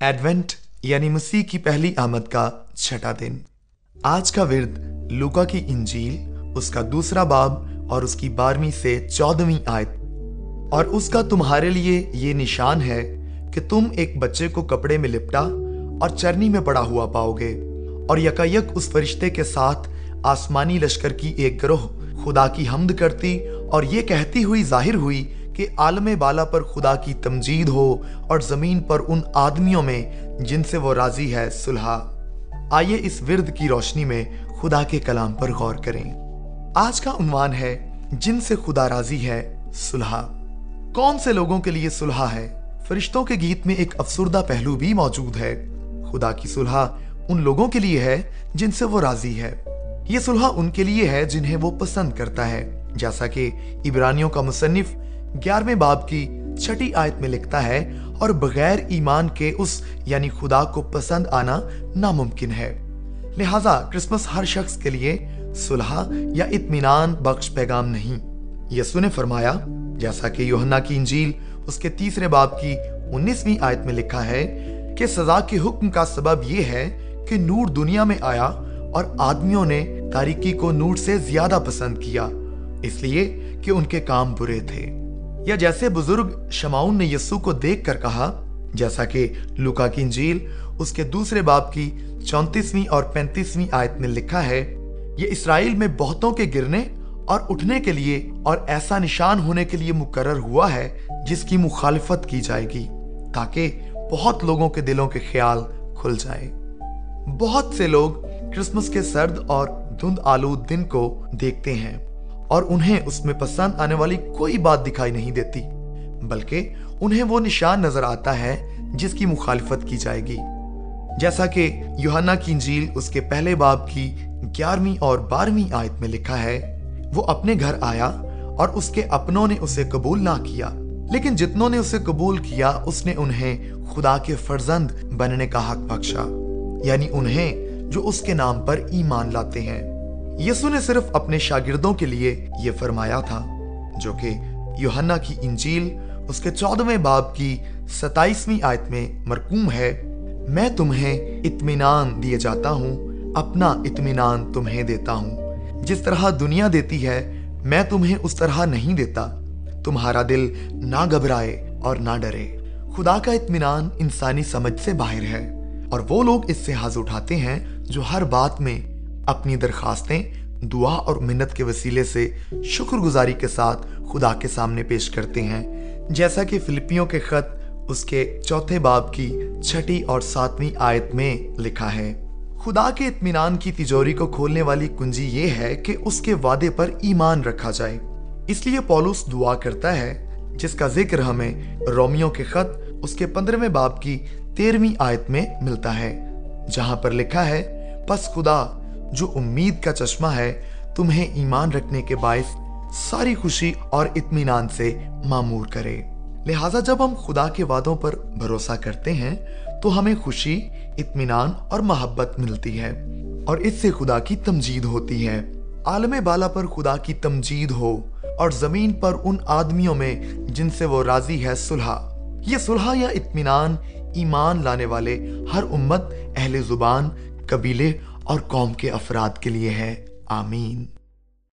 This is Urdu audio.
ایڈونٹ یعنی مسیح کی پہلی آمد کا چھٹا دن۔ آج کا ورد لوکا کی انجیل، اس کا دوسرا باب اور اس کی بارہویں سے چودہویں آیت۔ اور اس کا تمہارے لیے یہ نشان ہے کہ تم ایک بچے کو کپڑے میں لپٹا اور چرنی میں پڑا ہوا پاؤ گے۔ اور یکا یک اس فرشتے کے ساتھ آسمانی لشکر کی ایک گروہ خدا کی حمد کرتی اور یہ کہتی ہوئی ظاہر ہوئی کہ عالم بالا پر خدا کی تمجید ہو اور زمین پر ان آدمیوں میں جن سے وہ راضی ہے سلحا آئیے اس ورد کی روشنی میں خدا کے کلام پر غور کریں۔ آج کا عنوان ہے، جن سے خدا راضی ہے سلحا کون سے لوگوں کے لیے سلحا ہے؟ فرشتوں کے گیت میں ایک افسردہ پہلو بھی موجود ہے۔ خدا کی سلحا ان لوگوں کے لیے ہے جن سے وہ راضی ہے۔ یہ سلحا ان کے لیے ہے جنہیں وہ پسند کرتا ہے۔ جیسا کہ عبرانیوں کا مصنف گیارہویں باب کی چھٹی آیت میں لکھتا ہے، اور بغیر ایمان کے اس یعنی خدا کو پسند آنا ناممکن ہے۔ لہٰذا کرسمس ہر شخص کے لیے صلح یا اطمینان بخش پیغام نہیں۔ یسو نے فرمایا، جیسا کہ یوہنا کی انجیل اس کے تیسرے باب کی انیسویں آیت میں لکھا ہے کہ سزا کے حکم کا سبب یہ ہے کہ نور دنیا میں آیا اور آدمیوں نے تاریکی کو نور سے زیادہ پسند کیا، اس لیے کہ ان کے کام برے تھے۔ یا جیسے بزرگ شماؤن نے یسو کو دیکھ کر کہا، جیسا کہ لوکا کی انجیل اس کے دوسرے باپ کی چونتیسویں اور پینتیسویں آیت میں لکھا ہے، یہ اسرائیل میں بہتوں کے گرنے اور اٹھنے کے لیے اور ایسا نشان ہونے کے لیے مقرر ہوا ہے جس کی مخالفت کی جائے گی، تاکہ بہت لوگوں کے دلوں کے خیال کھل جائے۔ بہت سے لوگ کرسمس کے سرد اور دھند آلود دن کو دیکھتے ہیں۔ اور انہیں اس میں پسند آنے والی کوئی بات دکھائی نہیں دیتی، بلکہ انہیں وہ نشان نظر آتا ہے جس کی مخالفت کی جائے گی۔ جیسا کہ یوہنا کی انجیل اس کے پہلے باب کی گیارہویں اور بارہویں آیت میں لکھا ہے، وہ اپنے گھر آیا اور اس کے اپنوں نے اسے قبول نہ کیا، لیکن جتنوں نے اسے قبول کیا، اس نے انہیں خدا کے فرزند بننے کا حق بخشا یعنی انہیں جو اس کے نام پر ایمان لاتے ہیں۔ یسو نے صرف اپنے شاگردوں کے لیے یہ فرمایا تھا، جو کہ یوہنا کی انجیل اس کے چودہویں باب کی ستائیسویں آیت میں مرکوم ہے، میں تمہیں اطمینان دیے جاتا ہوں، اپنا اطمینان تمہیں دیتا ہوں۔ جس طرح دنیا دیتی ہے، میں تمہیں اس طرح نہیں دیتا۔ تمہارا دل نہ گھبرائے اور نہ ڈرے۔ خدا کا اطمینان انسانی سمجھ سے باہر ہے، اور وہ لوگ اس سے حاضر اٹھاتے ہیں جو ہر بات میں اپنی درخواستیں، دعا اور منت کے وسیلے سے شکر گزاری کے ساتھ خدا کے سامنے پیش کرتے ہیں۔ جیسا کہ فلپیوں کے خط اس کے چوتھے باب کی چھٹی اور ساتویں آیت میں لکھا ہے۔ خدا کے اطمینان کی تجوری کو کھولنے والی کنجی یہ ہے کہ اس کے وعدے پر ایمان رکھا جائے۔ اس لیے پولوس دعا کرتا ہے، جس کا ذکر ہمیں رومیوں کے خط اس کے پندرہویں باب کی تیرہویں آیت میں ملتا ہے، جہاں پر لکھا ہے، پس خدا جو امید کا چشمہ ہے، تمہیں ایمان رکھنے کے باعث ساری خوشی اور اطمینان سے معمور کرے۔ لہٰذا جب ہم خدا کے وعدوں پر بھروسہ کرتے ہیں، تو ہمیں خوشی، اطمینان اور محبت ملتی ہے، اور اس سے خدا کی تمجید ہوتی ہے۔ عالم بالا پر خدا کی تمجید ہو، اور زمین پر ان آدمیوں میں جن سے وہ راضی ہے سلحا یہ سلحا یا اطمینان، ایمان لانے والے ہر امت، اہل زبان، قبیلے اور قوم کے افراد کے لیے ہے. آمین.